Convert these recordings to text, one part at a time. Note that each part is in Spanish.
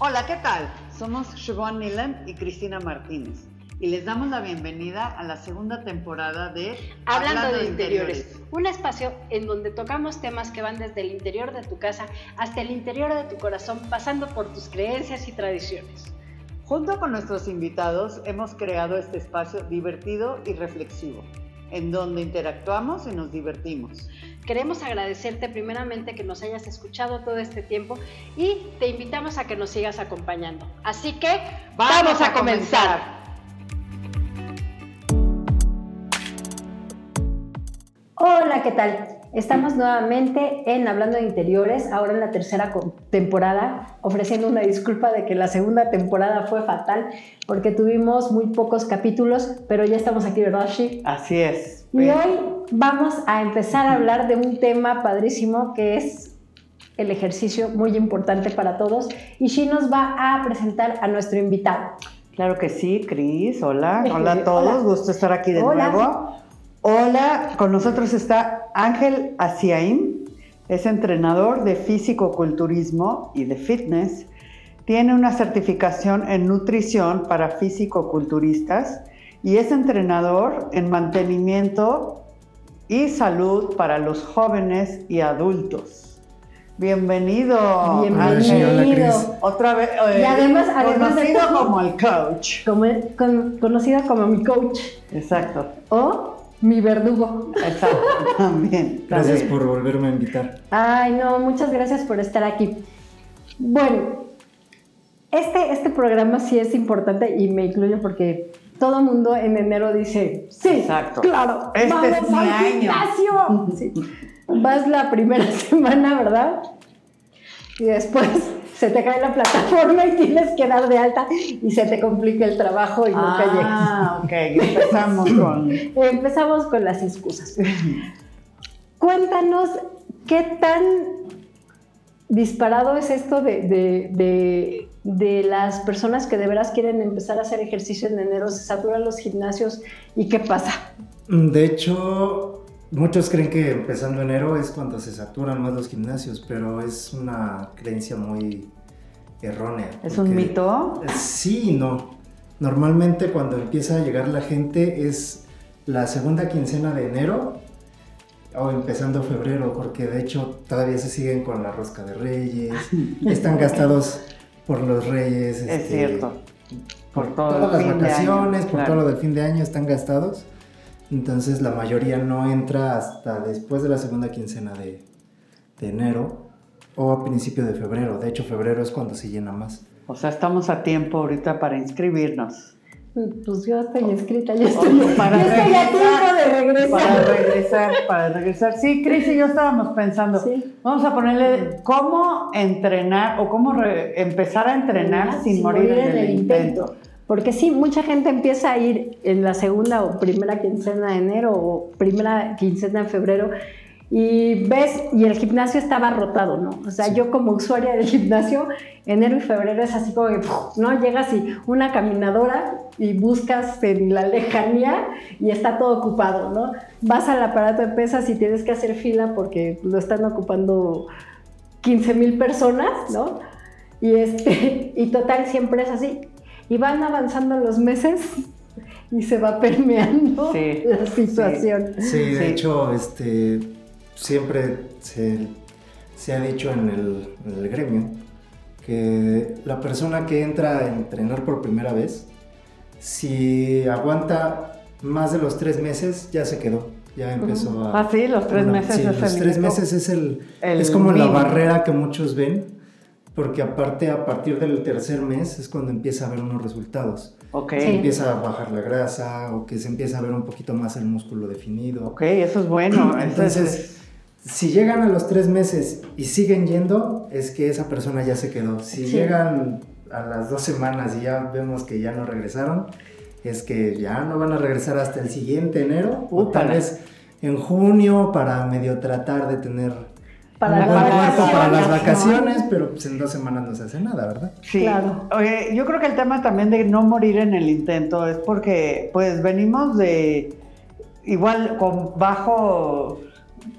Hola, ¿qué tal? Somos Siobhan Nilan y Cristina Martínez y les damos la bienvenida a la segunda temporada de Hablando, de, interiores, un espacio en donde tocamos temas que van desde el interior de tu casa hasta el interior de tu corazón, pasando por tus creencias y tradiciones. Junto con nuestros invitados hemos creado este espacio divertido y reflexivo, en donde interactuamos y nos divertimos. Queremos agradecerte primeramente que nos hayas escuchado todo este tiempo y te invitamos a que nos sigas acompañando. Así que vamos, a, comenzar. Hola, ¿qué tal? Estamos nuevamente en Hablando de Interiores, ahora en la tercera temporada, ofreciendo una disculpa de que la segunda temporada fue fatal porque tuvimos muy pocos capítulos, pero ya estamos aquí, ¿verdad, Shi? Así es. Y hoy vamos a empezar a hablar de un tema padrísimo que es el ejercicio muy importante para todos y Shi nos va a presentar a nuestro invitado. Claro que sí, Cris. Hola, hola a todos, gusto estar aquí de nuevo. Hola, con nosotros está Ángel Asiaín, es entrenador de físico-culturismo y de fitness. Tiene una certificación en nutrición para físico-culturistas y es entrenador en mantenimiento y salud para los jóvenes y adultos. Bienvenido. Bienvenido. Otra vez. y además, conocido como el coach. conocido como mi coach. Exacto. O mi verdugo. Exacto, también. Gracias por volverme a invitar. Ay, no, muchas gracias por estar aquí. Bueno, este, este programa sí es importante y me incluyo porque todo mundo en enero dice, sí, Exacto. claro, este vamos es mi año. Vas la primera semana, ¿verdad? Y después se te cae la plataforma y tienes que dar de alta y se te complica el trabajo y nunca llegas. Ah, ok, empezamos con... empezamos con las excusas. Cuéntanos qué tan disparado es esto de, de, las personas que de veras quieren empezar a hacer ejercicio en enero, se saturan los gimnasios y qué pasa. De hecho, Muchos creen que empezando enero es cuando se saturan más los gimnasios, pero es una creencia muy errónea. ¿Es un mito? Sí y no. Normalmente cuando empieza a llegar la gente es la segunda quincena de enero o empezando febrero, porque de hecho todavía se siguen con la rosca de reyes, están gastados por los reyes. Es este, cierto. Por, todas las vacaciones, por todo lo del fin de año están gastados. Entonces la mayoría no entra hasta después de la segunda quincena de, enero o a principio de febrero. De hecho, febrero es cuando se llena más. O sea, estamos a tiempo ahorita para inscribirnos. Pues yo estoy inscrita, yo estoy, para a tiempo de regresar. Para regresar, para regresar. Sí, Cris y yo estábamos pensando, vamos a ponerle cómo entrenar o cómo empezar a entrenar sin, morir, en, el, intento. Porque sí, mucha gente empieza a ir en la segunda o primera quincena de enero o primera quincena de febrero y ves, y el gimnasio estaba rotado, ¿no? O sea, yo como usuaria del gimnasio, enero y febrero es así como que, ¿no? Llegas y una caminadora y buscas en la lejanía y está todo ocupado, ¿no? Vas al aparato de pesas y tienes que hacer fila porque lo están ocupando 15 mil personas, ¿no? Y, este, y total, siempre es así y van avanzando los meses y se va permeando la situación. Sí, de hecho, este, siempre se, ha dicho en el, gremio que la persona que entra a entrenar por primera vez, si aguanta más de los tres meses, ya se quedó. Ya empezó a. Ah, sí, los tres meses sí, los tres meses es el, es como la barrera que muchos ven porque aparte a partir del tercer mes es cuando empieza a ver unos resultados. Ok. Se empieza a bajar la grasa o que se empieza a ver un poquito más el músculo definido. Ok, eso es bueno. Entonces, si llegan a los tres meses y siguen yendo, es que esa persona ya se quedó. Si llegan a las dos semanas y ya vemos que ya no regresaron, es que ya no van a regresar hasta el siguiente enero o tal vez en junio para medio tratar de tener para, para las vacaciones, pero pues en dos semanas no se hace nada, ¿verdad? Sí. Claro. yo creo que el tema también de no morir en el intento es porque, pues, venimos de igual con bajo,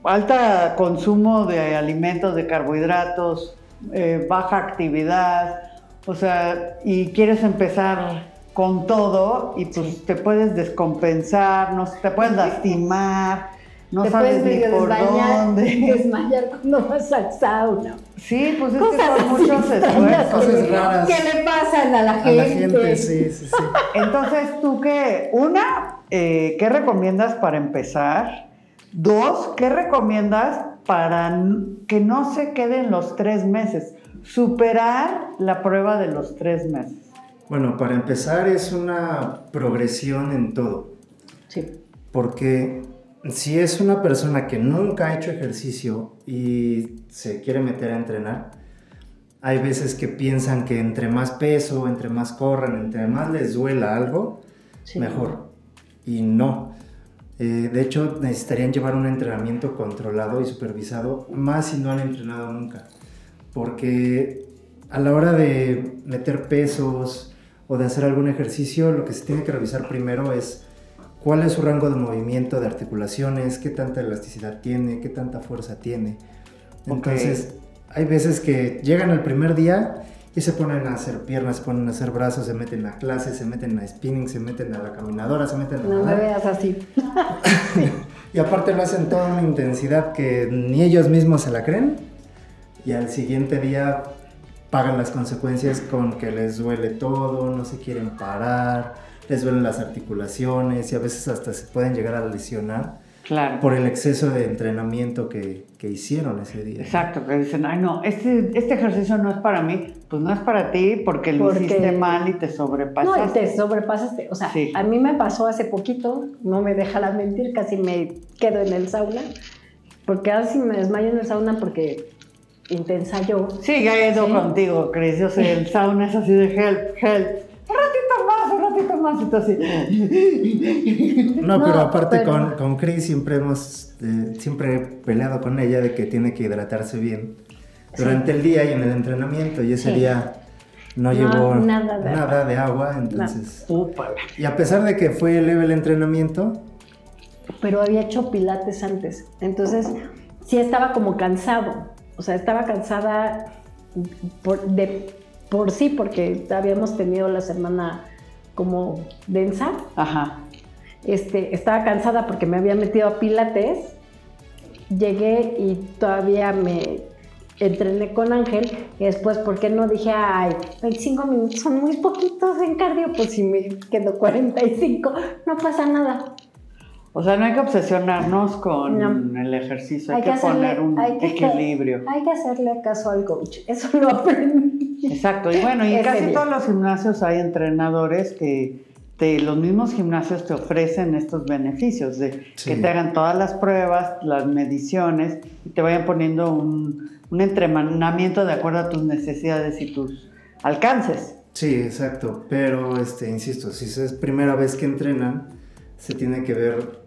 alta consumo de alimentos, de carbohidratos, eh, baja actividad, O sea, y quieres empezar con todo y pues te puedes descompensar, no te puedes lastimar, no te sabes puedes ni por desmayar, dónde. desmayar cuando vas al sauna. Sí, pues es Cosas que son muchos esfuerzos. Cosas raras. ¿Qué le pasan a la A gente? la gente, sí, sí, sí. Entonces, ¿tú qué? Una, eh, ¿qué recomiendas para empezar? Dos, ¿qué recomiendas para que no se queden los tres meses? Superar la prueba de los tres meses. Bueno, para empezar es una progresión en todo. Sí. Porque si es una persona que nunca ha hecho ejercicio y se quiere meter a entrenar, hay veces que piensan que entre más peso, entre más corran, entre más les duela algo, Sí. mejor. Y no. Eh, de hecho, necesitarían llevar un entrenamiento controlado y supervisado, más si no han entrenado nunca. Porque a la hora de meter pesos o de hacer algún ejercicio, lo que se tiene que revisar primero es cuál es su rango de movimiento de articulaciones, qué tanta elasticidad tiene, qué tanta fuerza tiene. Entonces, hay veces que llegan al primer día y se ponen a hacer piernas, se ponen a hacer brazos, se meten a clases, se meten a spinning, se meten a la caminadora, se meten a No me veas así. Y aparte lo hacen toda una intensidad que ni ellos mismos se la creen. Y al siguiente día pagan las consecuencias con que les duele todo, no se quieren parar, les duelen las articulaciones y a veces hasta se pueden llegar a lesionar Claro. por el exceso de entrenamiento que, que hicieron ese día. Exacto, que dicen, ay no, este, este ejercicio no es para mí, pues no es para ti porque lo Porque- hiciste mal y te sobrepasaste. No, y te sobrepasaste. O sea, Sí. a mí me pasó hace poquito, no me dejará mentir, casi me quedo en el sauna. Porque casi me desmayo en el sauna porque intensa yo. Sí, ya he ido Sí. contigo, Cris. Yo soy el sauna, es así de help, help. Y tú así. No, No, pero aparte pero- con, con Chris siempre hemos, eh, siempre he peleado con ella de que tiene que hidratarse bien durante el día y en el entrenamiento y ese Sí. día no, No, llevó nada de nada de agua, entonces... Y a pesar de que fue leve el entrenamiento, Pero había hecho pilates antes. Entonces, sí estaba como cansado. O sea, estaba cansada por, de, por sí, porque habíamos tenido la semana como densa. Ajá. Este, estaba cansada porque me había metido a pilates. Llegué y todavía me entrené con Ángel. Y después, ¿por qué no dije, ay, 25 minutos son muy poquitos en cardio? Pues si me quedo 45, no pasa nada. O sea, no hay que obsesionarnos con No. el ejercicio, hay, Hay que, que hacerle- poner un hay que- equilibrio. Hay que hacerle caso al coach. Eso lo aprendí. Exacto, y bueno, y en casi día. todos los gimnasios hay entrenadores que te, los mismos gimnasios te ofrecen estos beneficios de Sí. que te hagan todas las pruebas, las mediciones y te vayan poniendo un, un entrenamiento de acuerdo a tus necesidades y tus alcances. sí, exacto, pero este, insisto, si es primera vez que entrenan, se tiene que ver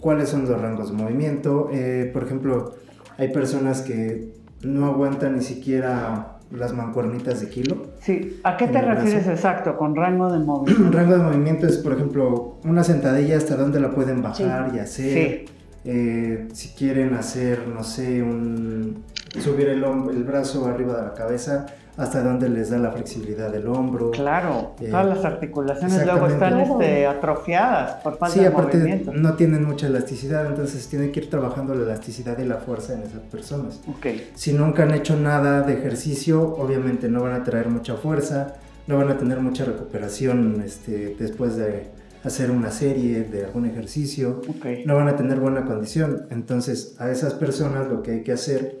cuáles son los rangos de movimiento. Eh, por ejemplo, hay personas que no aguantan ni siquiera las mancuernitas de kilo. Sí, ¿a qué te brazo. refieres exacto con rango de movimiento? rango de movimiento es, por ejemplo, una sentadilla hasta dónde la pueden bajar y hacer. Sí. Eh, si quieren hacer, no sé, un, subir el, el brazo arriba de la cabeza, hasta dónde les da la flexibilidad del hombro. Claro, Eh, todas las articulaciones luego están este, atrofiadas por falta Sí, de aparte movimiento. no tienen mucha elasticidad, entonces tienen que ir trabajando la elasticidad y la fuerza en esas personas. Ok. Si nunca han hecho nada de ejercicio, obviamente no van a traer mucha fuerza, no van a tener mucha recuperación este, después de hacer una serie de algún ejercicio, no van a tener buena condición. Entonces a esas personas lo que hay que hacer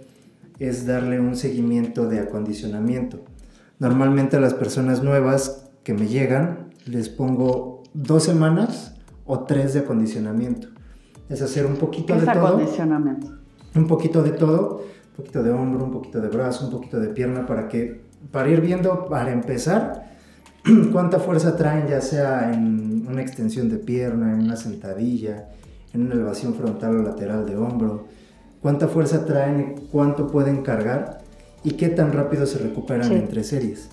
es darle un seguimiento de acondicionamiento. Normalmente a las personas nuevas que me llegan les pongo dos semanas o tres de acondicionamiento. Es hacer un poquito ¿Qué de todo un poquito de todo, un poquito de hombro, un poquito de brazo, un poquito de pierna, para que, para ir viendo, para empezar, cuánta fuerza traen, ya sea en una extensión de pierna, en una sentadilla, en una elevación frontal o lateral de hombro, cuánta fuerza traen, y cuánto pueden cargar y qué tan rápido se recuperan Sí. entre series,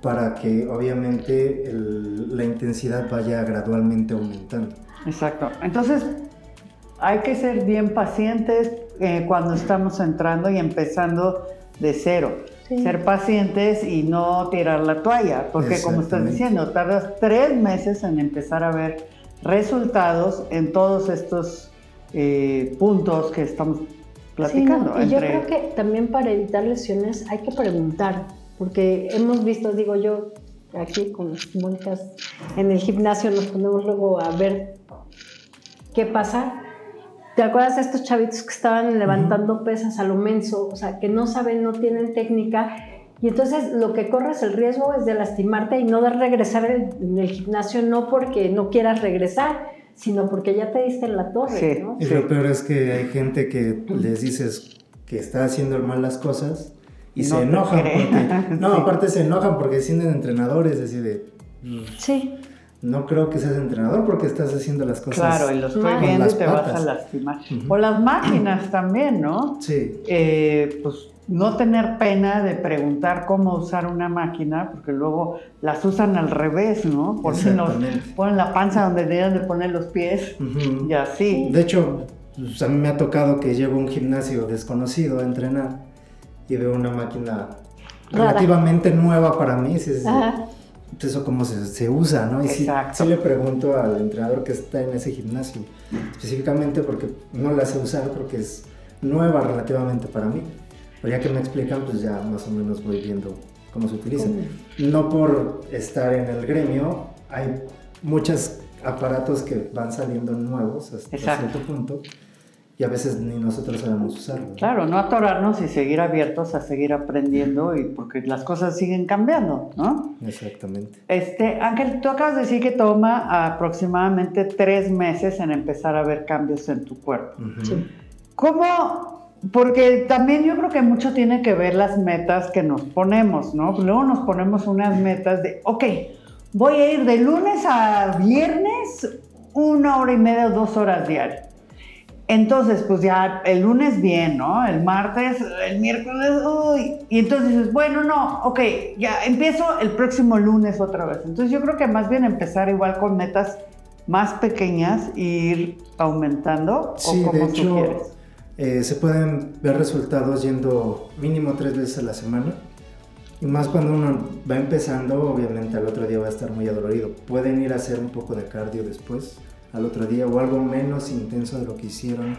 para que obviamente el- la intensidad vaya gradualmente aumentando. Exacto. Entonces, hay que ser bien pacientes eh, cuando estamos entrando y empezando de cero. ser pacientes y no tirar la toalla, porque como estás diciendo, tardas tres meses en empezar a ver resultados en todos estos eh, puntos que estamos platicando. y yo creo que también para evitar lesiones hay que preguntar, porque hemos visto, digo yo, aquí con las Mónicas en el gimnasio nos ponemos luego a ver qué pasa. ¿Te acuerdas de estos chavitos que estaban levantando pesas a lo menso? O sea, que no saben, no tienen técnica. Y entonces lo que corres el riesgo es de lastimarte y no de regresar en el gimnasio, no porque no quieras regresar, sino porque ya te diste en la torre. ¿no? Y lo peor es que hay gente que les dices que está haciendo mal las cosas y se enojan porque, no, aparte se enojan porque sienten entrenadores, así de... Sí. No creo que seas entrenador porque estás haciendo las cosas. Claro, y lo estoy viendo y te vas a lastimar. O las máquinas también, ¿no? Sí. Eh, pues no tener pena de preguntar cómo usar una máquina, porque luego las usan al revés, ¿no? Por si nos ponen la panza donde deben de poner los pies y así. De hecho, pues, a mí me ha tocado que llego a un gimnasio desconocido a entrenar y veo una máquina relativamente nueva para mí. Si es, eso cómo se, usa, ¿no? Y sí, le pregunto al entrenador que está en ese gimnasio, específicamente porque no la sé usar porque es nueva relativamente para mí. Pero ya que me explican, pues ya más o menos voy viendo cómo se utiliza. No por estar en el gremio, hay muchos aparatos que van saliendo nuevos hasta cierto punto y a veces ni nosotros sabemos usarlo. Claro, no atorarnos y seguir abiertos a seguir aprendiendo y porque las cosas siguen cambiando, ¿no? Exactamente. Este, Ángel, tú acabas de decir que toma aproximadamente tres meses en empezar a ver cambios en tu cuerpo. sí. ¿Cómo? Porque también yo creo que mucho tiene que ver las metas que nos ponemos, ¿no? Luego nos ponemos unas metas de, ok, voy a ir de lunes a viernes una hora y media o dos horas diarias entonces, pues ya el lunes bien, ¿no? El martes, el miércoles, uy. Y entonces dices, bueno, no, ok, ya empiezo el próximo lunes otra vez. Entonces yo creo que más bien empezar igual con metas más pequeñas e ir aumentando. Sí, de hecho, eh, se pueden ver resultados yendo mínimo tres veces a la semana. Y más cuando uno va empezando, obviamente al otro día va a estar muy adolorido. Pueden ir a hacer un poco de cardio después al otro día o algo menos intenso de lo que hicieron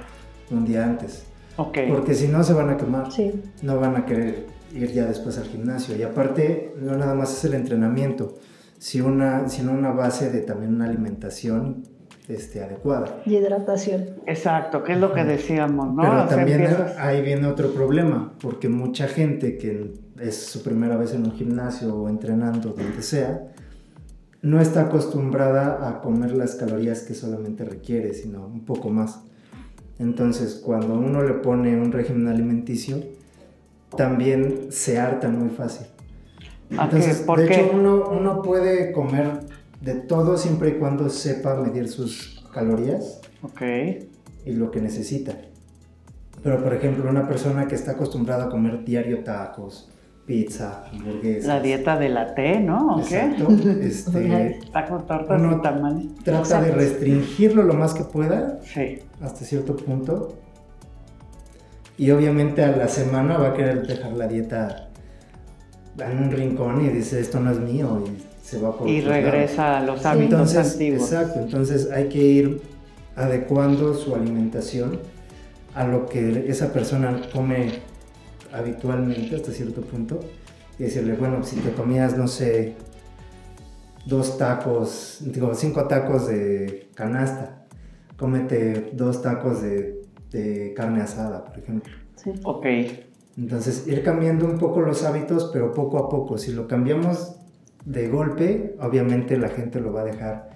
un día antes. Okay. Porque si no se van a quemar, no van a querer ir ya después al gimnasio. Y aparte, no nada más es el entrenamiento, sino una, sino una base de también una alimentación este, adecuada. Y hidratación. Exacto, que es lo que decíamos, ¿no? Pero también ahí viene otro problema, porque mucha gente que es su primera vez en un gimnasio o entrenando, donde sea, no está acostumbrada a comer las calorías que solamente requiere, sino un poco más. Entonces, cuando uno le pone un régimen alimenticio, también se harta muy fácil. Entonces, de hecho, uno, uno, puede comer de todo siempre y cuando sepa medir sus calorías y lo que necesita. Pero, por ejemplo, una persona que está acostumbrada a comer diario tacos, pizza, hamburguesas. La dieta de la T, ¿no? Exacto. Este, Taco, tortas y tamales. Trata de restringirlo lo más que pueda. Sí. Hasta cierto punto. Y obviamente a la semana va a querer dejar la dieta en un rincón y dice, esto no es mío. Y se va por Y regresa a los hábitos antiguos. Exacto. Entonces hay que ir adecuando su alimentación a lo que esa persona come habitualmente hasta cierto punto y decirle, bueno, si te comías, no sé, dos tacos, digo, cinco tacos de canasta, cómete dos tacos de, de carne asada, por ejemplo. Sí. Ok. Entonces, ir cambiando un poco los hábitos, pero poco a poco. Si lo cambiamos de golpe, obviamente la gente lo va a dejar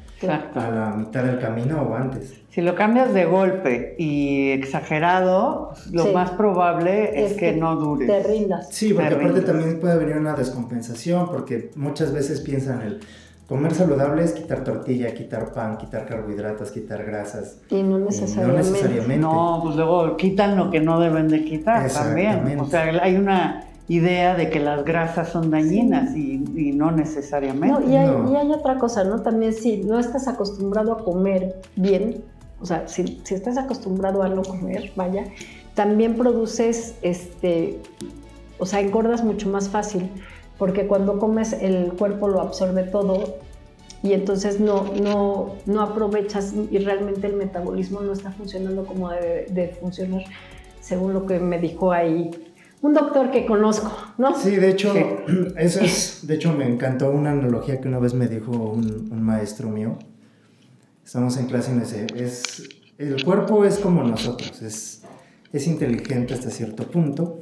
a la mitad del camino o antes. Si lo cambias de golpe y exagerado, lo más probable es, que, no dure. Te rindas. Sí, porque aparte también puede venir una descompensación, porque muchas veces piensan el comer saludable es quitar tortilla, quitar pan, quitar carbohidratos, quitar grasas. Y no necesariamente. no necesariamente. No, pues luego quitan lo que no deben de quitar también. O sea, hay una idea de que las grasas son dañinas y, no necesariamente. No y, hay, otra cosa, ¿no? También si no estás acostumbrado a comer bien, o sea, si, estás acostumbrado a no comer, vaya, también produces, este, o sea, engordas mucho más fácil, porque cuando comes el cuerpo lo absorbe todo y entonces no, no, no aprovechas y realmente el metabolismo no está funcionando como debe de funcionar, según lo que me dijo ahí un doctor que conozco, ¿no? Sí, de hecho, eso es, de hecho me encantó una analogía que una vez me dijo un, un maestro mío. Estamos en clase y me dice, es, el cuerpo es como nosotros, es, es inteligente hasta cierto punto.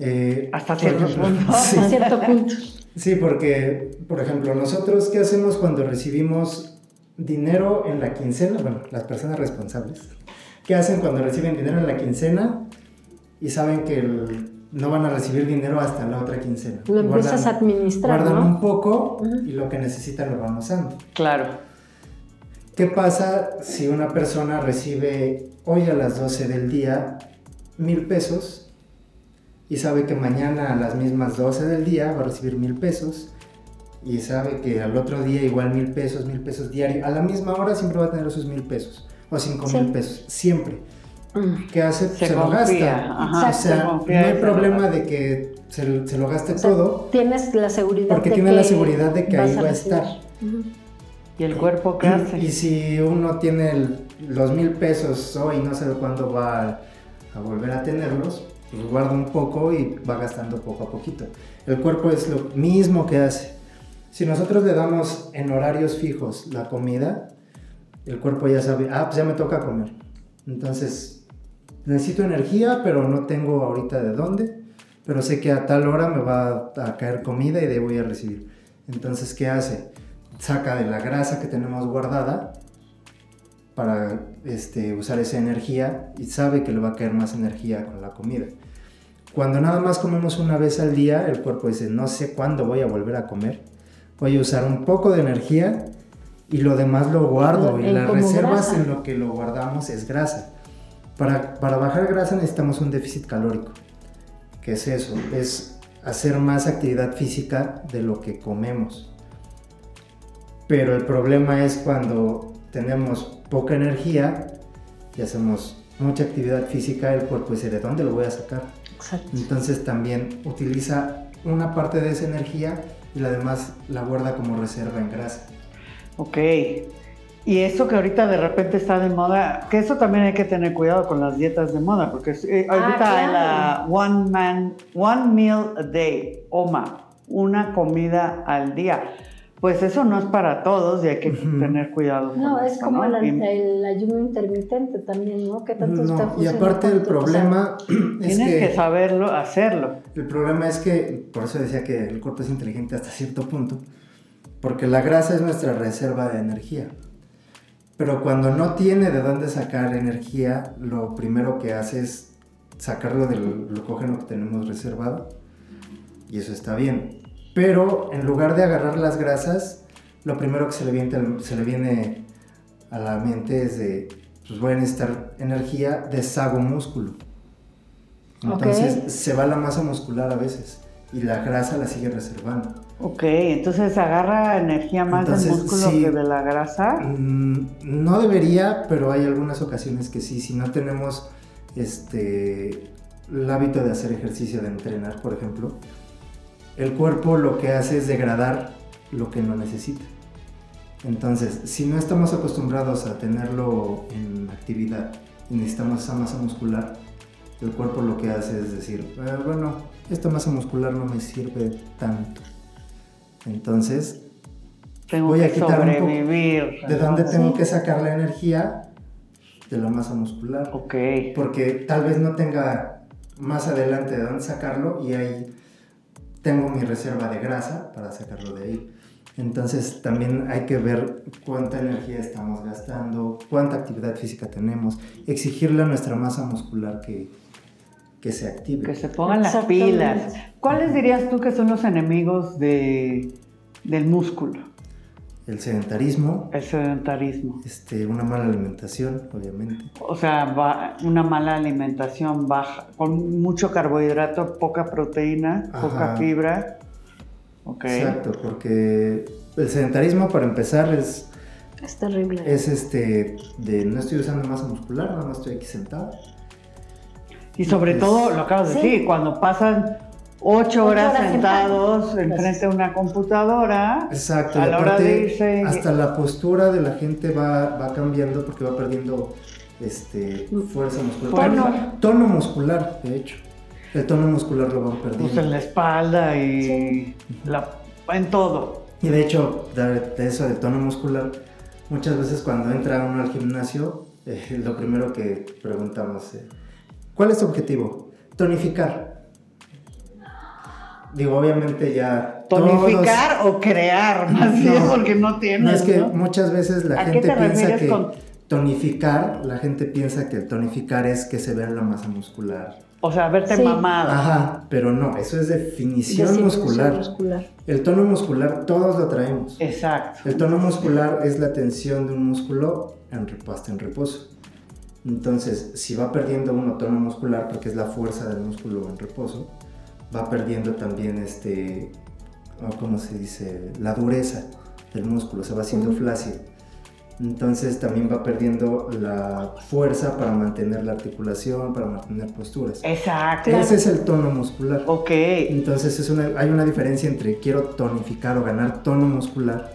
Eh, hasta cierto punto. Sí. Hasta cierto punto. Sí, porque, por ejemplo, nosotros, ¿qué hacemos cuando recibimos dinero en la quincena? Bueno, las personas responsables. ¿Qué hacen cuando reciben dinero en la quincena y saben que no van a recibir dinero hasta la otra quincena? Lo empiezas a administrar. Guardan un poco y lo que necesitan lo van usando. Claro. ¿Qué pasa si una persona recibe hoy a las 12 del día mil pesos y sabe que mañana a las mismas 12 del día va a recibir mil pesos y sabe que al otro día igual mil pesos, mil pesos diario, a la misma hora siempre va a tener esos mil pesos o cinco mil pesos, siempre. Mm. ¿Qué hace? Se, lo gasta. o sea, no hay problema de que se, lo gaste todo. Tienes la seguridad porque tiene la seguridad de que ahí va a estar. ¿Y el cuerpo qué hace? Y si uno tiene los mil pesos hoy y no sabe cuándo va a volver a tenerlos, pues guarda un poco y va gastando poco a poquito. El cuerpo es lo mismo que hace. Si nosotros le damos en horarios fijos la comida, el cuerpo ya sabe, ah, pues ya me toca comer. Entonces, necesito energía, pero no tengo ahorita de dónde, pero sé que a tal hora me va a caer comida y de ahí voy a recibir. Entonces, ¿qué hace? Saca de la grasa que tenemos guardada para este, usar esa energía y sabe que le va a caer más energía con la comida. Cuando nada más comemos una vez al día, el cuerpo dice, no sé cuándo voy a volver a comer, voy a usar un poco de energía y lo demás lo guardo y las reservas en lo que lo guardamos es grasa. Para, para bajar grasa necesitamos un déficit calórico. ¿Qué es eso? Es hacer más actividad física de lo que comemos. Pero el problema es cuando tenemos poca energía y hacemos mucha actividad física, el cuerpo dice, ¿de dónde lo voy a sacar? Entonces también utiliza una parte de esa energía y la demás la guarda como reserva en grasa. Ok. Y eso que ahorita de repente está de moda, que eso también hay que tener cuidado con las dietas de moda, porque eh, ah, ahorita hay la one man, one meal a day, OMA, una comida al día. Pues eso no es para todos y hay que tener cuidado. No, es como El, ayuno intermitente también, ¿no? Que tanto está Y aparte el problema es Tienes que, saberlo, hacerlo. El problema es que, por eso decía que el cuerpo es inteligente hasta cierto punto, porque la grasa es nuestra reserva de energía. Pero cuando no tiene de dónde sacar energía, lo primero que hace es sacarlo del glucógeno que tenemos reservado. Y eso está bien pero en lugar de agarrar las grasas, lo primero que se le viene, se le viene a la mente es de, pues voy a necesitar energía, deshago músculo. Entonces se va la masa muscular a veces y la grasa la sigue reservando. Ok, entonces agarra energía más del músculo que de la grasa. Mm, no debería, pero hay algunas ocasiones que sí. Si no tenemos este, el hábito de hacer ejercicio, de entrenar, por ejemplo, el cuerpo lo que hace es degradar lo que no necesita. Entonces, si no estamos acostumbrados a tenerlo en actividad y necesitamos esa masa muscular, el cuerpo lo que hace es decir, ah, bueno, esta masa muscular no me sirve tanto. Entonces, voy a quitar un poco de dónde tengo que sacar la energía de la masa muscular. Ok. Porque tal vez no tenga más adelante de dónde sacarlo y ahí tengo mi reserva de grasa para sacarlo de ahí. Entonces también hay que ver cuánta energía estamos gastando, cuánta actividad física tenemos, exigirle a nuestra masa muscular que, que se active. Que se pongan las pilas. ¿Cuáles dirías tú que son los enemigos de, del músculo? el sedentarismo. El sedentarismo. Este, una mala alimentación, obviamente. O sea, una mala alimentación baja, con mucho carbohidrato, poca proteína, poca fibra. Okay. Exacto, porque el sedentarismo, para empezar, es... Es terrible. Es este, de no estoy usando masa muscular, nada más estoy aquí sentado. Y sobre Pues, todo, lo acabas de sí. decir, cuando pasan ocho Ocho horas, horas sentados sentados. enfrente de una computadora, Exacto, a y la hora aparte, de irse... hasta la postura de la gente va, va cambiando porque va perdiendo este, fuerza muscular. Tono. Tono muscular, de hecho. El tono muscular lo van perdiendo. pues en la espalda y la- en todo. Y de hecho, de, de eso de tono muscular, muchas veces cuando entra uno al gimnasio, eh, lo primero que preguntamos, eh, ¿cuál es tu objetivo? Tonificar. Digo, obviamente ya... Tonificar o crear, más No, bien, porque no tienes. No, es que ¿no? muchas veces la ¿A qué gente te piensa que con- tonificar, la gente piensa que tonificar es que se vea la masa muscular. O sea, verte Sí. mamada. Ajá, pero no, eso es definición Definición muscular. muscular. El tono muscular todos lo traemos. Exacto. El tono muscular es la tensión de un músculo en reposo, en reposo. Entonces, si va perdiendo uno tono muscular, porque es la fuerza del músculo en reposo, va perdiendo también este, o ¿cómo se dice? La dureza del músculo, se va haciendo Ujú. flácido. Entonces también va perdiendo la fuerza para mantener la articulación, para mantener posturas. Exacto. Ese es el tono muscular. Ok. Entonces es una, hay una diferencia entre quiero tonificar o ganar tono muscular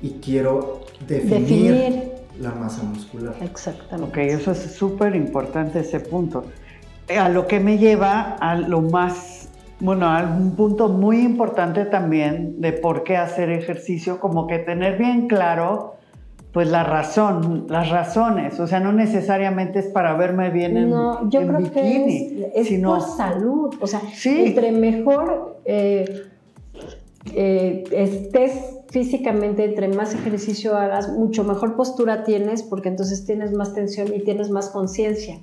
y quiero definir, Definir. La masa muscular. Exactamente. Ok, eso es súper importante ese punto. Eh, A lo que me lleva a lo más, bueno, a un punto muy importante también de por qué hacer ejercicio, como que tener bien claro, pues la razón, las razones, o sea, no necesariamente es para verme bien en, No, yo en creo bikini, que es, es sino por salud. O sea, Sí. entre mejor eh, eh, estés físicamente, entre más ejercicio hagas, mucho mejor postura tienes, porque entonces tienes más tensión y tienes más conciencia.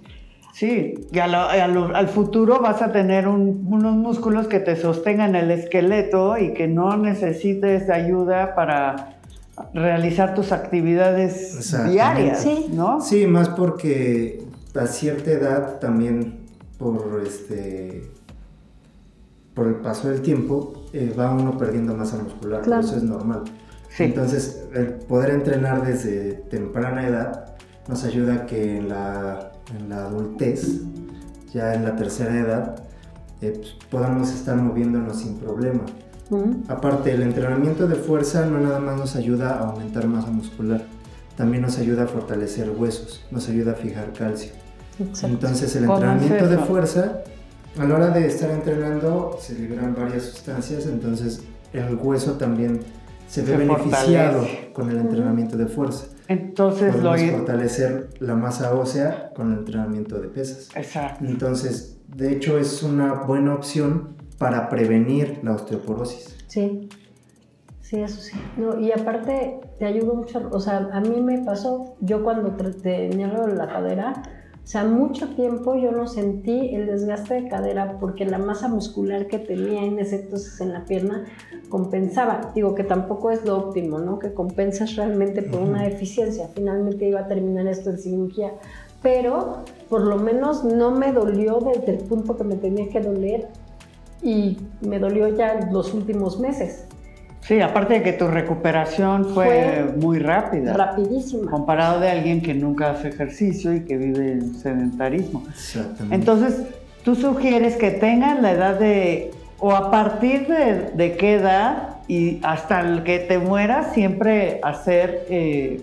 Sí, y a lo- a lo- al futuro vas a tener un- unos músculos que te sostengan el esqueleto y que no necesites ayuda para realizar tus actividades diarias, Sí. ¿no? Sí, más porque a cierta edad también por este por el paso del tiempo eh, va uno perdiendo masa muscular, Claro. eso es normal. Sí. Entonces, el poder entrenar desde temprana edad nos ayuda a que en la, en la adultez, ya en la tercera edad, eh, pues, podamos estar moviéndonos sin problema. Ujú. Aparte, el entrenamiento de fuerza no nada más nos ayuda a aumentar masa muscular, también nos ayuda a fortalecer huesos, nos ayuda a fijar calcio. Exacto. Entonces, el ¿Cómo es entrenamiento de fuerza, a la hora de estar entrenando, se liberan varias sustancias, entonces el hueso también se ve Se beneficiado fortalece. con el entrenamiento de fuerza. Entonces lo Podemos i- fortalecer la masa ósea con el entrenamiento de pesas. Exacto. Entonces, de hecho, es una buena opción para prevenir la osteoporosis. Sí, sí, eso sí. No, y aparte te ayuda mucho, o sea, a mí me pasó, yo cuando tenía lo la cadera, o sea, mucho tiempo yo no sentí el desgaste de cadera porque la masa muscular que tenía en ese entonces en la pierna compensaba. Digo que tampoco es lo óptimo, ¿no? Que compensas realmente por una deficiencia. Finalmente iba a terminar esto en cirugía. Pero por lo menos no me dolió desde el punto que me tenía que doler y me dolió ya los últimos meses. Sí, aparte de que tu recuperación fue, Fue muy rápida, Rapidísima. comparado de alguien que nunca hace ejercicio y que vive en sedentarismo. Exactamente. Entonces, tú sugieres que tengan la edad de, o a partir de, de qué edad y hasta el que te mueras, siempre hacer eh,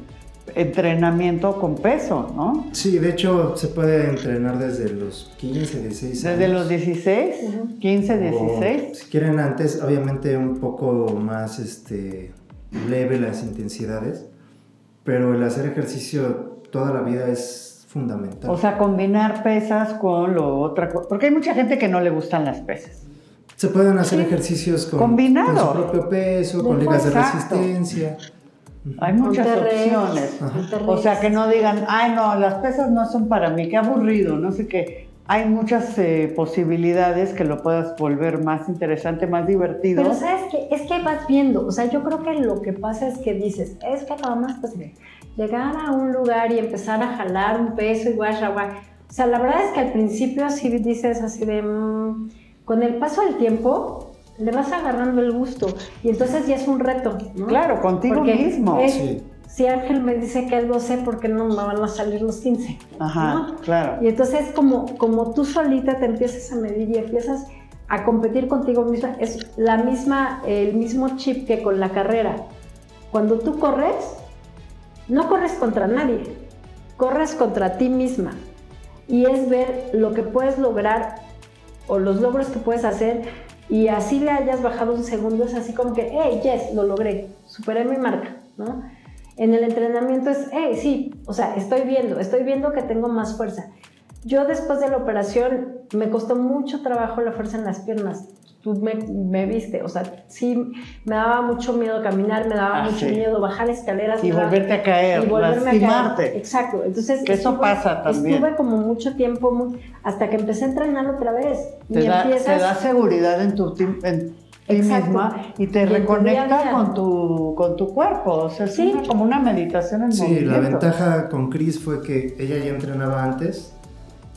entrenamiento con peso, ¿no? Sí, de hecho, se puede entrenar desde los 15, 16 años. Desde los 16, Ujú. 15, O, 16. si quieren antes, obviamente un poco más este, leve las intensidades, pero el hacer ejercicio toda la vida es fundamental. O sea, combinar pesas con lo otra cosa. Porque hay mucha gente que no le gustan las pesas. se pueden hacer ejercicios con, Combinado. con su propio peso, con ligas de Exacto. resistencia. Hay muchas Monterrey, opciones. O sea, que no digan, ay, no, las pesas no son para mí, qué aburrido, no sé qué. Hay muchas eh, posibilidades que lo puedas volver más interesante, más divertido. Pero sabes que es que vas viendo, o sea, yo creo que lo que pasa es que dices, es que nada más pues llegar a un lugar y empezar a jalar un peso y guay, guay. O sea, la verdad es que al principio sí dices así de, mm, con el paso del tiempo le vas agarrando el gusto y entonces ya es un reto, ¿no? Claro, contigo Porque mismo. es- Sí. si Ángel me dice que es 12, ¿por qué no me van a salir los 15? Ajá, claro. Y entonces como, como tú solita te empiezas a medir y empiezas a competir contigo misma, es la misma, el mismo chip que con la carrera. Cuando tú corres, no corres contra nadie, corres contra ti misma. Y es ver lo que puedes lograr o los logros que puedes hacer y así le hayas bajado un segundo, es así como que, hey, yes, lo logré, superé mi marca, ¿no? En el entrenamiento es, hey, sí, o sea, estoy viendo, estoy viendo que tengo más fuerza. Yo después de la operación me costó mucho trabajo la fuerza en las piernas. Tú me, viste, o sea, sí, me daba mucho miedo caminar, me daba ah, mucho miedo bajar escaleras. Y volverte a caer, y volverme lastimarte. A caer. Exacto, entonces... Que eso pasa también. Estuve como mucho tiempo, hasta que empecé a entrenar otra vez. Te, da, te da seguridad en tu, en ti misma y te reconecta con tu, con tu cuerpo. O sea, es como una meditación en Sí, la ventaja con Chris fue que ella ya entrenaba antes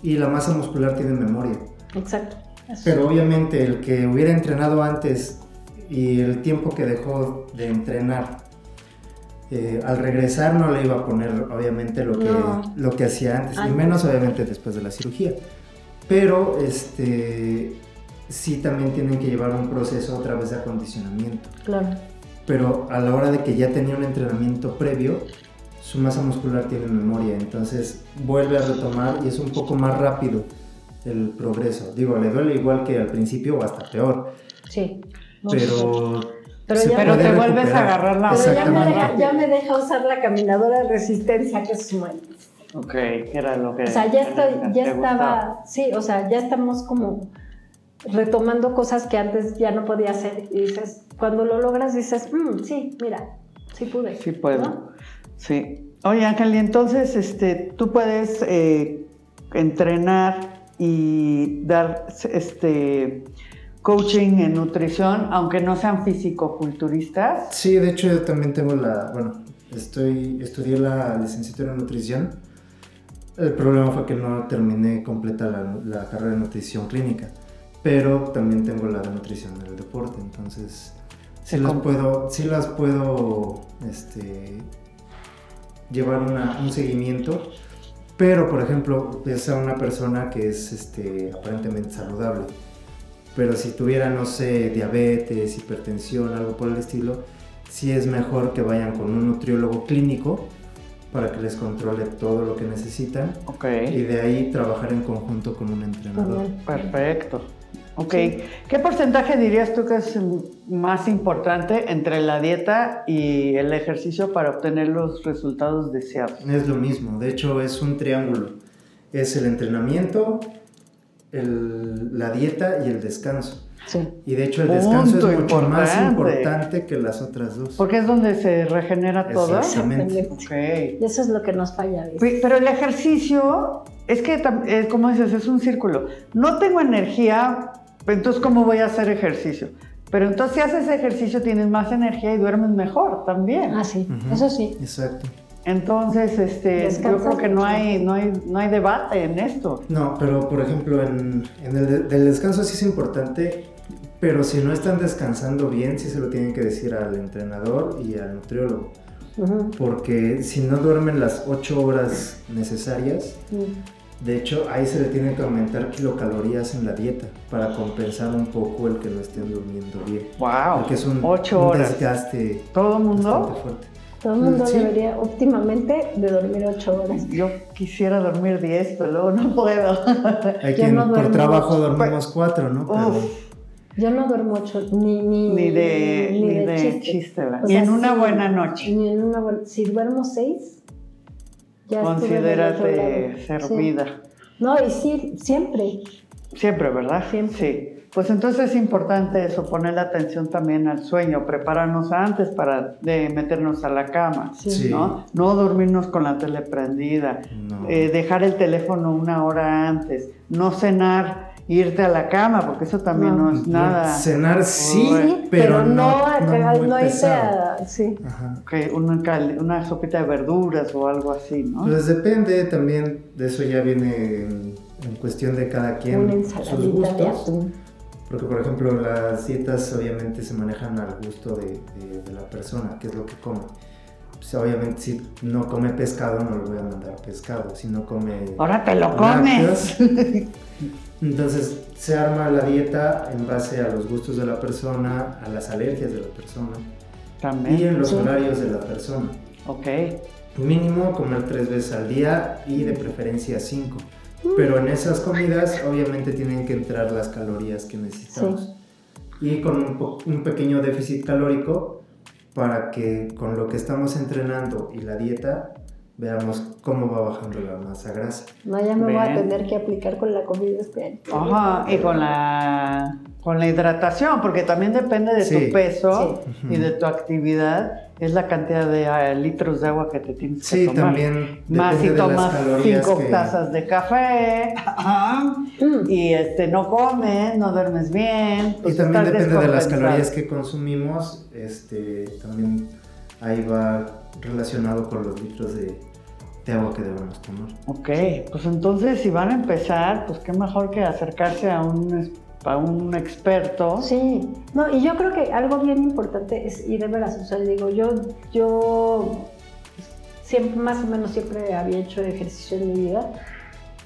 y la masa muscular tiene memoria. Exacto. Pero obviamente el que hubiera entrenado antes y el tiempo que dejó de entrenar, eh, al regresar no le iba a poner obviamente lo que, lo que hacía antes, y menos obviamente después de la cirugía. Pero este, sí también tienen que llevar un proceso otra vez de acondicionamiento. Claro. Pero a la hora de que ya tenía un entrenamiento previo, su masa muscular tiene memoria, entonces vuelve a retomar y es un poco más rápido el progreso. Digo, le duele igual que al principio o hasta peor. Sí. Pero, pero, te vuelves a agarrar la Pero ya me, deja, ya me, deja, usar la caminadora de resistencia que es muy. Ok, era lo que. O sea, ya, estoy, ya estaba. Sí, o sea, ya estamos como retomando cosas que antes ya no podía hacer. Y dices, cuando lo logras, dices, mm, sí, mira, sí pude. Sí puedo. Sí. Oye, Ángel, y entonces este, tú puedes eh, entrenar y dar este coaching en nutrición, aunque no sean físico-culturistas. Sí, de hecho yo también tengo la, bueno, estoy, estudié la licenciatura en nutrición. El problema fue que no terminé completa la, la carrera de nutrición clínica, pero también tengo la de nutrición del deporte, entonces sí las puedo, sí las puedo este, llevar una, un seguimiento pero, por ejemplo, es a una persona que es este, aparentemente saludable. Pero si tuviera, no sé, diabetes, hipertensión, algo por el estilo, sí es mejor que vayan con un nutriólogo clínico para que les controle todo lo que necesitan. Y de ahí trabajar en conjunto con un entrenador. Perfecto. Ok, ¿qué porcentaje dirías tú que es más importante entre la dieta y el ejercicio para obtener los resultados deseados? Es lo mismo, de hecho es un triángulo. Es el entrenamiento, la dieta y el descanso. Sí. Y de hecho el descanso es mucho más importante que las otras dos. Porque es donde se regenera todo. Exactamente. Okay. Y eso es lo que nos falla. Pero el ejercicio, es que, como dices, es un círculo. No tengo energía, entonces, ¿cómo voy a hacer ejercicio? Pero entonces si haces ejercicio tienes más energía y duermes mejor también. Ah, sí, eso sí. Exacto. Entonces, este, yo creo que no hay, no, hay, no hay debate en esto. No, pero por ejemplo, en, el descanso sí es importante, pero si no están descansando bien, sí se lo tienen que decir al entrenador y al nutriólogo. Porque si no duermen las ocho horas necesarias, de hecho, ahí se le tienen que aumentar kilocalorías en la dieta para compensar un poco el que no estén durmiendo bien. ¡Wow! Porque es un, Ocho horas. desgaste ¿Todo el mundo? fuerte. Todo el mundo debería óptimamente de dormir ocho horas. Yo quisiera dormir diez, pero luego no puedo. Hay quien por trabajo dormimos cuatro, ¿no? Yo no duermo ocho, ni, ni, ni de, ni, de, chiste. ni en una buena noche. Ni en una buena, si duermo seis, Considérate servida. No, y sí, siempre. Siempre, ¿verdad? Siempre. Sí. Pues entonces es importante eso, poner la atención también al sueño, prepararnos antes para de meternos a la cama, sí. ¿no? No dormirnos con la tele prendida, eh, dejar el teléfono una hora antes, no cenar irte a la cama, porque eso también no, es nada. Cenar sí, pero, no, no, no, irte a. Sí. una, una, sopita de verduras o algo así, ¿no? Pues depende también, de eso ya viene en, cuestión de cada quien sus gustos. Porque, por ejemplo, las dietas obviamente se manejan al gusto de, de, la persona, qué es lo que come. pues, obviamente si no come pescado no le voy a mandar pescado, si no come... Ahora te lo comes. Entonces se arma la dieta en base a los gustos de la persona, a las alergias de la persona También. y en los horarios de la persona. Ok. Mínimo comer tres veces al día y de preferencia cinco. Pero en esas comidas obviamente tienen que entrar las calorías que necesitamos. Y con un, un pequeño déficit calórico para que con lo que estamos entrenando y la dieta veamos cómo va bajando la masa grasa. No, ya me voy a tener que aplicar con la comida este año. Ajá, y con la, con la hidratación, porque también depende de Sí. tu peso Sí. y de tu actividad, es la cantidad de ah, litros de agua que te tienes que Sí, tomar. también Más si depende de las tomas cinco que- tazas de café ajá, Mm. y este no comes, no duermes bien. pues y también estás depende de las calorías que consumimos, este, también ahí va relacionado con los litros de, de agua que debemos tomar. Ok, pues entonces si van a empezar, pues qué mejor que acercarse a un, a un experto. Sí, no, y yo creo que algo bien importante es, y de veras, o sea, digo, yo, yo siempre, más o menos siempre había hecho ejercicio en mi vida,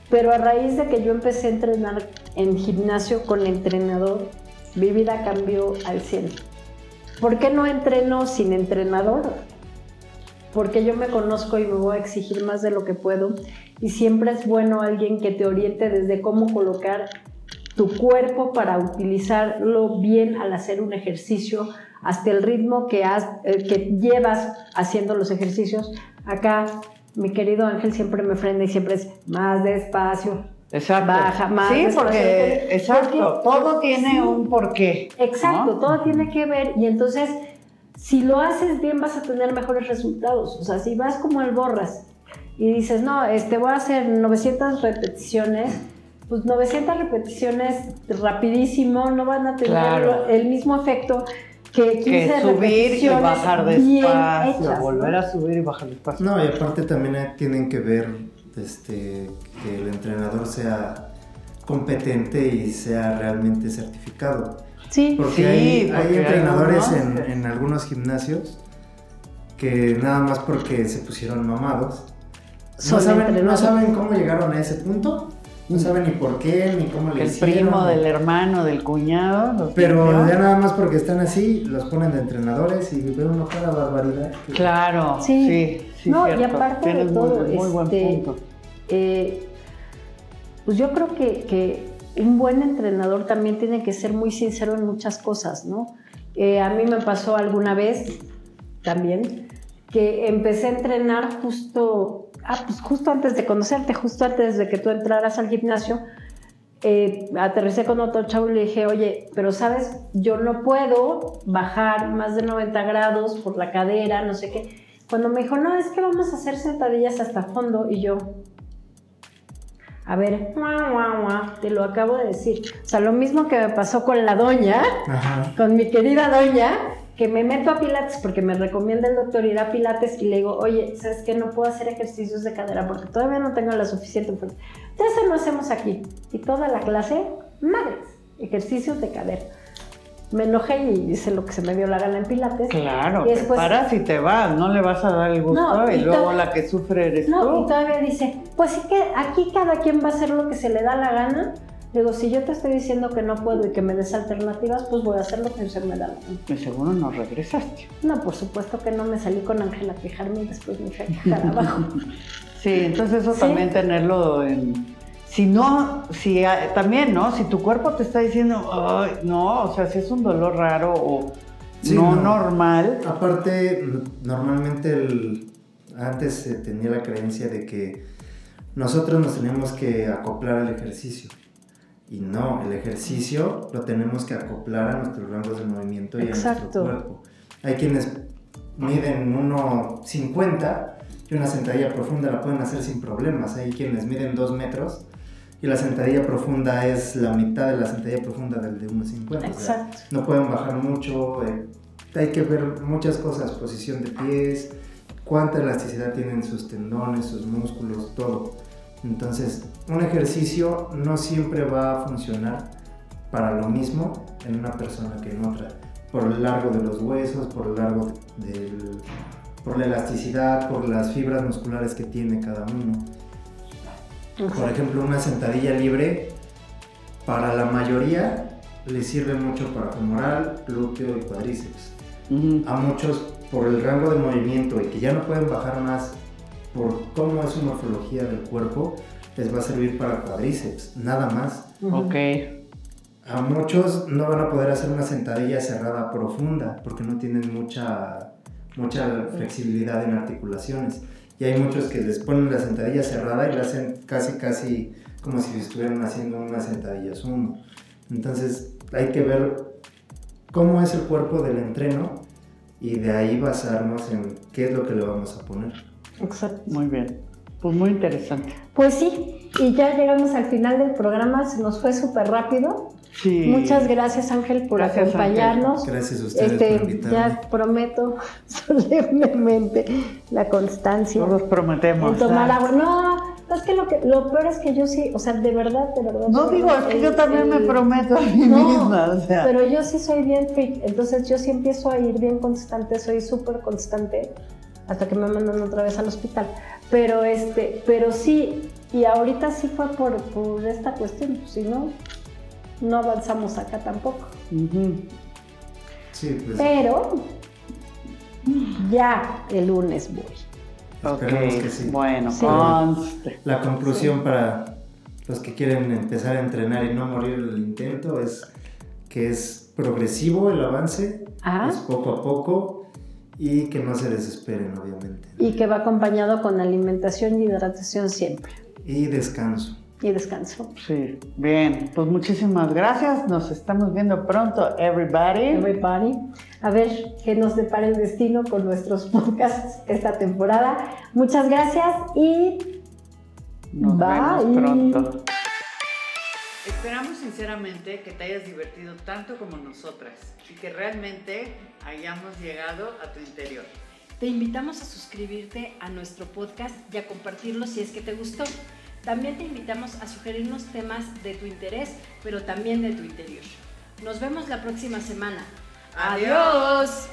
pero a raíz de que yo empecé a entrenar en gimnasio con entrenador, mi vida cambió al 100. ¿Por qué no entreno sin entrenador? Porque yo me conozco y me voy a exigir más de lo que puedo y siempre es bueno alguien que te oriente desde cómo colocar tu cuerpo para utilizarlo bien al hacer un ejercicio, hasta el ritmo que, has, eh, que llevas haciendo los ejercicios. Acá mi querido Ángel siempre me frena y siempre es más despacio. Exacto. Baja, más Sí, despacio. porque, exacto, Porque- todo tiene sí. un porqué. Exacto, ¿no? todo tiene que ver y entonces si lo haces bien vas a tener mejores resultados. O sea, si vas como el borras y dices, no, este, voy a hacer 900 repeticiones, pues 900 repeticiones rapidísimo no van a tener Claro. el mismo efecto que 15 Que subir y bajar bien despacio, hechas, ¿no? volver a subir y bajar despacio. No, y aparte también tienen que ver este, que el entrenador sea competente y sea realmente certificado. Sí, Porque Sí, hay, porque hay hay entrenadores en, algunos- en algunos gimnasios que nada más porque se pusieron mamados, no saben, no entrenadores. saben cómo llegaron a ese punto, no saben ni por qué, ni cómo le el hicieron. primo del hermano, del cuñado. Pero ya nada más porque están así, los ponen de entrenadores y ve uno cada barbaridad. que- Claro, Sí. sí, sí. No, y aparte de Tienes muy- todo, muy, buen este, punto. Eh, pues yo creo que, que un buen entrenador también tiene que ser muy sincero en muchas cosas, ¿no? Eh, a mí me pasó alguna vez también que empecé a entrenar justo, ah, pues justo antes de conocerte, justo antes de que tú entraras al gimnasio. eh, aterricé con otro chavo y le dije, oye, pero sabes, yo no puedo bajar más de 90 grados por la cadera, no sé qué. Cuando me dijo, no, es que vamos a hacer sentadillas hasta fondo, y yo, a ver, guau, guau, guau, te lo acabo de decir. O sea, lo mismo que me pasó con la doña, Ajá. con mi querida doña, que me meto a Pilates porque me recomienda el doctor ir a Pilates y le digo, oye, ¿sabes qué? No puedo hacer ejercicios de cadera porque todavía no tengo la suficiente fuerza. Entonces lo hacemos aquí. Y toda la clase, madres, ejercicios de cadera. Me enojé y hice lo que se me dio la gana en Pilates. Claro, y te después- paras y te vas, no le vas a dar el gusto No, y, y luego la que sufre eres No, tú. y todavía dice, pues sí que aquí cada quien va a hacer lo que se le da la gana. Digo, si yo te estoy diciendo que no puedo y que me des alternativas, pues voy a hacer lo que se me da la gana. De seguro no regresaste. No, por supuesto que no me salí con Ángela a quejarme y después me fui a quejar abajo. Sí, entonces eso Sí. también tenerlo en... Si no, si también, ¿no? Si tu cuerpo te está diciendo, Ay, no, o sea, si es un dolor raro o Sí, no, no. normal, Aparte, normalmente el- antes se tenía la creencia de que nosotros nos teníamos que acoplar al ejercicio. Y no, el ejercicio lo tenemos que acoplar a nuestros rangos de movimiento y a Exacto. nuestro cuerpo. Hay quienes miden 1,50 y una sentadilla profunda la pueden hacer sin problemas. Hay quienes miden 2 metros y la sentadilla profunda es la mitad de la sentadilla profunda del de 1,50. O sea, Exacto. no pueden bajar mucho, eh, hay que ver muchas cosas, posición de pies, cuánta elasticidad tienen sus tendones, sus músculos, todo. Entonces, un ejercicio no siempre va a funcionar para lo mismo en una persona que en otra, por el largo de los huesos, por el largo del, por la elasticidad, por las fibras musculares que tiene cada uno. Por ejemplo, una sentadilla libre, para la mayoría le sirve mucho para femoral, glúteo y cuádriceps. A muchos, por el rango de movimiento y que ya no pueden bajar más por cómo es su morfología del cuerpo, les va a servir para cuádriceps, nada más. Ok. A muchos no van a poder hacer una sentadilla cerrada profunda porque no tienen mucha, mucha flexibilidad en articulaciones. Y hay muchos que les ponen la sentadilla cerrada y la hacen casi, casi como si estuvieran haciendo una sentadilla sumo. Entonces hay que ver cómo es el cuerpo del entreno y de ahí basarnos en qué es lo que le vamos a poner. Exacto. Muy bien. Pues muy interesante. Pues sí, y ya llegamos al final del programa, se nos fue súper rápido. Sí. Muchas gracias Ángel por acompañarnos. Gracias a ustedes este, por invitarme. Ya prometo solemnemente la constancia. Todos prometemos. En tomar agua. No, es que lo, que lo peor es que yo sí, o sea, de verdad, de verdad. No digo, es que yo también me prometo a mí misma. O sea. Pero yo sí soy bien freak, entonces yo sí empiezo a ir bien constante, soy súper constante hasta que me mandan otra vez al hospital. Pero este, pero sí, y ahorita sí fue por, por esta cuestión, pues, si no, no avanzamos acá tampoco. Sí, pues. Pero ya el lunes voy. Ok, bueno, La conclusión para los que quieren empezar a entrenar y no morir el intento es que es progresivo el avance, es poco a poco y que no se desesperen, obviamente. Y que va acompañado con alimentación y hidratación siempre. Y descanso. Y descanso. Sí, bien. Pues muchísimas gracias. Nos estamos viendo pronto, everybody. Everybody. A ver qué nos depara el destino con nuestros podcasts esta temporada. Muchas gracias y nos vemos pronto. Esperamos sinceramente que te hayas divertido tanto como nosotras y que realmente hayamos llegado a tu interior. Te invitamos a suscribirte a nuestro podcast y a compartirlo si es que te gustó. También te invitamos a sugerirnos temas de tu interés, pero también de tu interior. Nos vemos la próxima semana. Adiós.